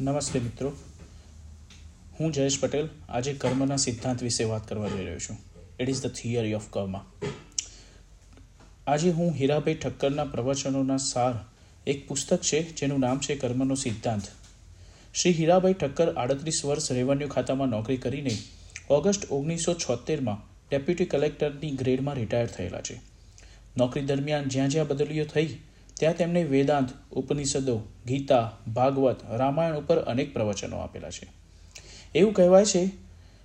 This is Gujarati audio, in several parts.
નમસ્તે મિત્રો. હું જયેશ પટેલ. આજે કર્મના સિદ્ધાંત વિશે વાત કરવા જઈ રહ્યો છું. It is the theory of karma આજે હું હીરાભાઈ ઠક્કરના પ્રવચનોના સાર એક પુસ્તક છે, જેનું નામ છે કર્મનો સિદ્ધાંત. શ્રી હીરાભાઈ ઠક્કર આડત્રીસ વર્ષ રેવન્યુ ખાતામાં નોકરી કરીને ઓગસ્ટ ઓગણીસો છોતેરમાં ડેપ્યુટી કલેક્ટરની ગ્રેડમાં રિટાયર થયેલા છે. નોકરી દરમિયાન જ્યાં જ્યાં બદલીઓ થઈ ત્યાં તેમણે વેદાંત, ઉપનિષદો, ગીતા, ભાગવત, રામાયણ ઉપર અનેક પ્રવચનો આપેલા છે. એવું કહેવાય છે,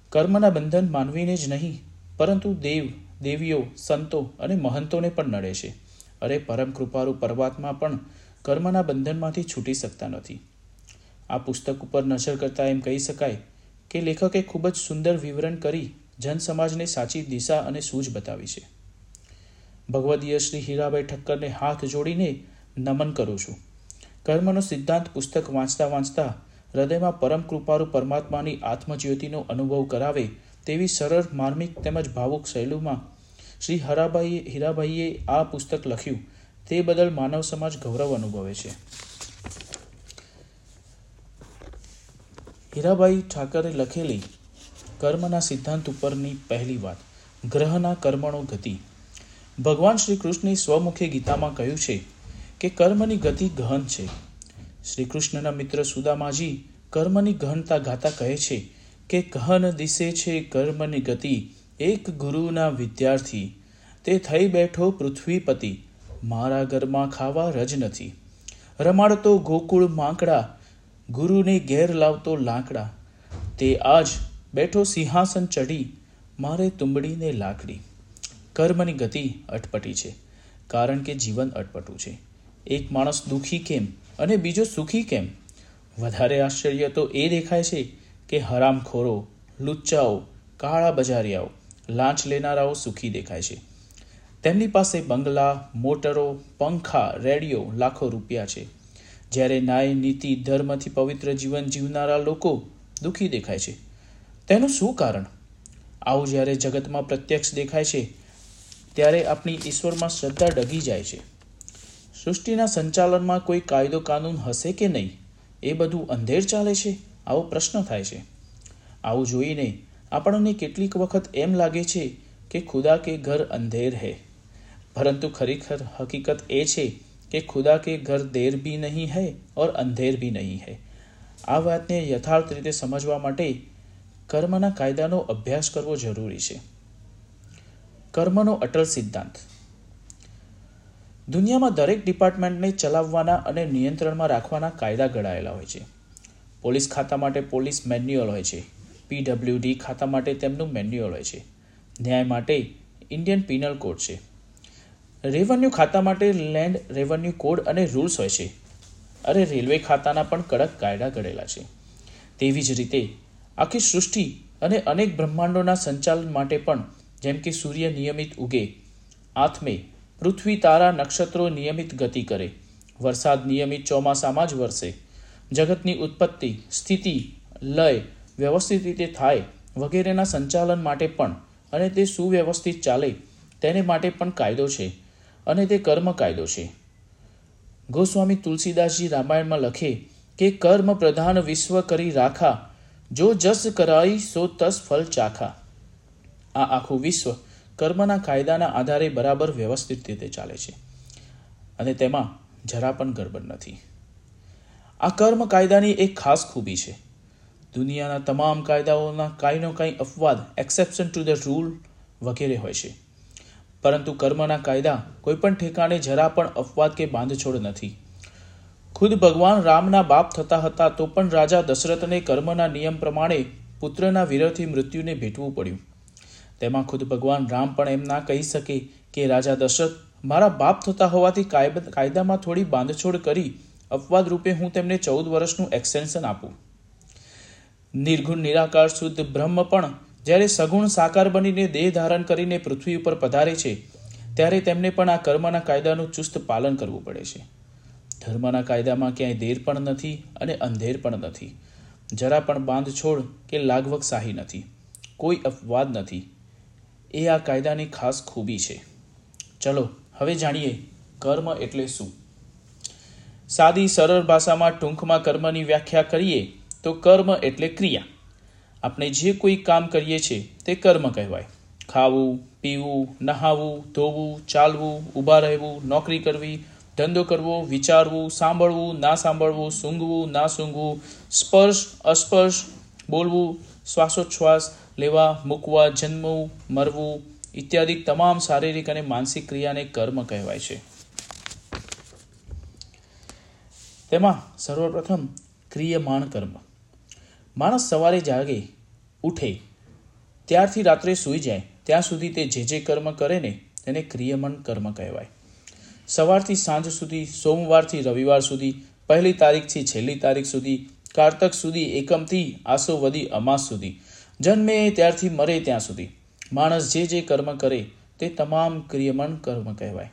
કર્મના બંધન માનવીને જ નહીં, પરંતુ દેવ, દેવીઓ, સંતો અને મહંતોને પણ નડે છે. અરે, પરમ કૃપારૂ પરમાત્મા પણ કર્મના બંધનમાંથી છૂટી શકતા નથી. આ પુસ્તક ઉપર નજર કરતા એમ કહી શકાય કે લેખકે ખૂબ જ સુંદર વિવરણ કરી જનસમાજને સાચી દિશા અને સૂઝ બતાવી છે. ભગવદીય શ્રી હીરાભાઈ ઠક્કરને હાથ જોડીને નમન કરું છું. કર્મનો સિદ્ધાંત પુસ્તક વાંચતા વાંચતા હૃદયમાં પરમ કૃપારૂ પરમાત્માની આત્મજ્યોતિનો અનુભવ કરાવે તેવી સરળ, માર્મિક તેમજ ભાવુક શૈલીમાં શ્રી હરાભાઈએ હીરાભાઈએ આ પુસ્તક લખ્યું. તે બદલ માનવ સમાજ ગૌરવ અનુભવે છે. હીરાભાઈ ઠાકરે લખેલી કર્મના સિદ્ધાંત ઉપરની પહેલી વાત, ગ્રહના કર્મણો ગતિ. ભગવાન શ્રી કૃષ્ણની સ્વમુખે ગીતામાં કહ્યું છે કે કર્મની ગતિ ગહન છે. શ્રી કૃષ્ણના મિત્ર સુદામાજી કર્મની ગહનતા ગાતા કહે છે કે ગહન દિશે છે કર્મની ગતિ એક ગુરુના વિદ્યાર્થી. તે થઈ બેઠો પૃથ્વીપતિ. મારા ઘરમાં ખાવા રજ નથી. રમાડતો ગોકુળ માંકડા. ગુરુને ઘેર લાવતો લાકડા. તે આજ બેઠો સિંહાસન ચઢી. મારે તુંબડીને લાકડી. કર્મની ગતિ અટપટી છે, કારણ કે જીવન અટપટું છે. એક માણસ દુઃખી કેમ અને બીજો સુખી કેમ? વધારે આશ્ચર્ય તો એ દેખાય છે કે હરામખોરો, લુચ્ચાઓ, કાળા બજારિયાઓ, લાંચ લેનારાઓ સુખી દેખાય છે. તેમની પાસે બંગલા, મોટરો, પંખા, રેડિયો લાખો રૂપિયા છે. જ્યારે ન્યાય, નીતિ, ધર્મથી પવિત્ર જીવન જીવનારા લોકો દુઃખી દેખાય છે. તેનું શું કારણ? આવું જ્યારે જગતમાં પ્રત્યક્ષ દેખાય છે ત્યારે આપણી ઈશ્વરમાં શ્રદ્ધા ડગી જાય છે. સૃષ્ટિના સંચાલનમાં કોઈ કાયદો કાનૂન હશે કે નહીં, એ બધું અંધેર ચાલે છે? આવો પ્રશ્ન થાય છે. આવું જોઈને આપણને કેટલીક વખત એમ લાગે છે કે ખુદા કે ઘર અંધેર હૈ. પરંતુ ખરેખર હકીકત એ છે કે ખુદા કે ઘર દેર ભી નહીં હૈ ઓર અંધેર ભી નહીં હૈ. આ વાતને યથાર્થ રીતે સમજવા માટે કર્મના કાયદાનો અભ્યાસ કરવો જરૂરી છે. કર્મનો અટલ સિદ્ધાંત. દુનિયામાં દરેક ડિપાર્ટમેન્ટને ચલાવવાના અને નિયંત્રણમાં રાખવાના કાયદા ઘડાયેલા હોય છે. પોલીસ ખાતા માટે પોલીસ મેન્યુઅલ હોય છે. પીડબ્લ્યુડી ખાતા માટે તેમનું મેન્યુઅલ હોય છે. ન્યાય માટે ઇન્ડિયન પિનલ કોડ છે. રેવન્યુ ખાતા માટે લેન્ડ રેવન્યુ કોડ અને રૂલ્સ હોય છે. અરે રેલવે ખાતાના પણ કડક કાયદા ઘડેલા છે. તેવી જ રીતે આખી સૃષ્ટિ અને અનેક બ્રહ્માંડોના સંચાલન માટે પણ જેમ કે સૂર્ય નિયમિત ઉગે, આથમે પૃથ્વી તારા નક્ષત્રો નિયમિત ગતિ કરે, વરસાદ નિયમિત ચોમાસામાં જ વરસે, જગતની ઉત્પત્તિ, સ્થિતિ, લય વ્યવસ્થિત રીતે થાય વગેરેના સંચાલન માટે પણ અને તે સુવ્યવસ્થિત ચાલે તેને માટે પણ કાયદો છે અને તે કર્મ કાયદો છે. ગોસ્વામી તુલસીદાસજી રામાયણમાં લખે કે કર્મ પ્રધાન વિશ્વ કરી રાખા, જો જસ કરાઈ સો તસ ફલ ચાખા. આ આખું વિશ્વ કર્મના કાયદાના આધારે બરાબર વ્યવસ્થિત રીતે ચાલે છે. અને તેમાં જરા પણ ગડબડ નથી. આ કર્મ કાયદાની એક ખાસ ખૂબી છે. દુનિયાના તમામ કાયદાઓના કાંઈનો કાંઈ અપવાદ એક્સેપ્શન ટુ ધ રૂલ વગેરે હોય છે. પરંતુ કર્મના કાયદા કોઈપણ ઠેકાણે જરા પણ અપવાદ કે બાંધછોડ નથી. ખુદ ભગવાન રામના બાપ થતા હતા તો પણ રાજા દશરથને કર્મના નિયમ પ્રમાણે પુત્રના વિરહથી મૃત્યુને ભેટવું પડ્યું. તેમાં ખુદ ભગવાન રામ પણ એમ ના કહી શકે કે રાજા દશરથ, મારા બાપ થતા હોવાથી કાયદામાં થોડી બાંધછોડ કરી. અપવાદ રૂપે હું તેમને ચૌદ વર્ષનું એક્સટેન્શન આપું. નિર્ગુણ નિરાકાર, શુદ્ધ બ્રહ્મ પણ જ્યારે સગુણ સાકાર બનીને દેહ ધારણ કરીને પૃથ્વી ઉપર પધારે છે, ત્યારે તેમને પણ આ કર્મના કાયદાનું ચુસ્ત પાલન કરવું પડે છે. ધર્મના કાયદામાં ક્યાંય દેર પણ નથી અને અંધેર પણ નથી. જરા પણ બાંધછોડ કે લાગવક શાહી નથી. કોઈ અપવાદ નથી. એ આ કાયદાની ખાસ ખૂબી છે. ચલો, હવે જાણીએ કર્મ એટલે શું? સાદી સરળ ભાષામાં ટૂંકમાં કર્મની વ્યાખ્યા કરીએ તો કર્મ એટલે ક્રિયા. આપણે જે કોઈ કામ કરીએ છીએ તે કર્મ કહેવાય. ખાવું, પીવું, નહાવું, ધોવું, ચાલવું, ઊભા રહેવું, નોકરી કરવી, ધંધો કરવો, વિચારવું, સાંભળવું, ના સાંભળવું, સૂંઘવું, ના સૂંઘવું, સ્પર્શ, અસ્પર્શ, બોલવું, શ્વાસોચ્છ્વાસ લેવા, મૂકવા, જન્મવું, મરવું ઇત્યાદિ તમામ શારીરિક અને માનસિક ક્રિયાને કર્મ કહેવાય છે. તેમાં સર્વપ્રથમ ક્રિયમાણ કર્મ. માણસ સવારે જાગે, ઉઠે, ત્યારથી રાત્રે સૂઈ જાય, ત્યાં સુધી તે જે જે કર્મ કરે ને તેને ક્રિયમણ કર્મ કહેવાય. સવારથી સાંજ સુધી, સોમવારથી રવિવાર સુધી, પહેલી તારીખથી છેલ્લી તારીખ સુધી, કારતક સુધી, એકમથી આસો વધી, અમાસ સુધી જન્મે ત્યારથી મરે ત્યાં સુધી. માણસ જે જે કર્મ કરે તે તમામ ક્રિયમણ કર્મ કહેવાય.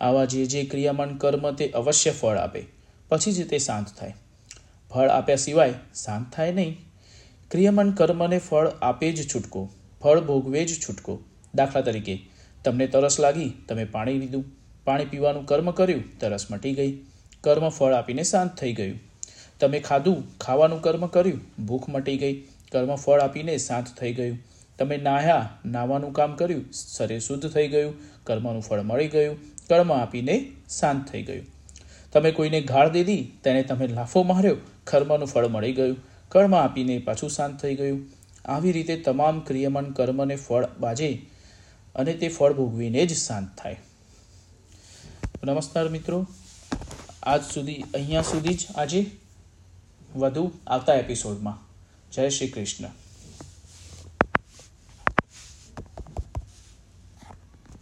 આવા જે જે ક્રિયામણ કર્મ તે અવશ્ય ફળ આપે. પછી જ તે શાંત થાય. ફળ આપ્યા સિવાય શાંત થાય નહીં. ક્રિયમણ કર્મને ફળ આપે જ છૂટકો. ફળ ભોગવે જ છૂટકો. દાખલા તરીકે, તમને તરસ લાગી, તમે પાણી લીધું. પાણી પીવાનું કર્મ કર્યું, તરસ મટી ગઈ. કર્મ ફળ આપીને શાંત થઈ ગયું. તમે ખાધું, ખાવાનું કર્મ કર્યું. ભૂખ મટી ગઈ. કર્મ ફળ આપીને શાંત થઈ ગયું. તમે નાહ્યા, નાહવાનું કામ કર્યું, શરીર શુદ્ધ થઈ ગયું, કર્મનું ફળ મળી ગયું, કર્મ આપીને શાંત થઈ ગયું. તમે કોઈને ગાળ દીધી, તેને તમે લાફો માર્યો, કર્મનું ફળ મળી ગયું, કર્મ આપીને પાછું શાંત થઈ ગયું. આવી રીતે તમામ ક્રિયમન કર્મને ફળ બાજે અને તે ફળ ભોગવીને જ શાંત થાય. નમસ્કાર મિત્રો. આજ સુધી, અહીંયા સુધી જ આજે વધુ આવતા એપિસોડમાં જય શ્રી કૃષ્ણ.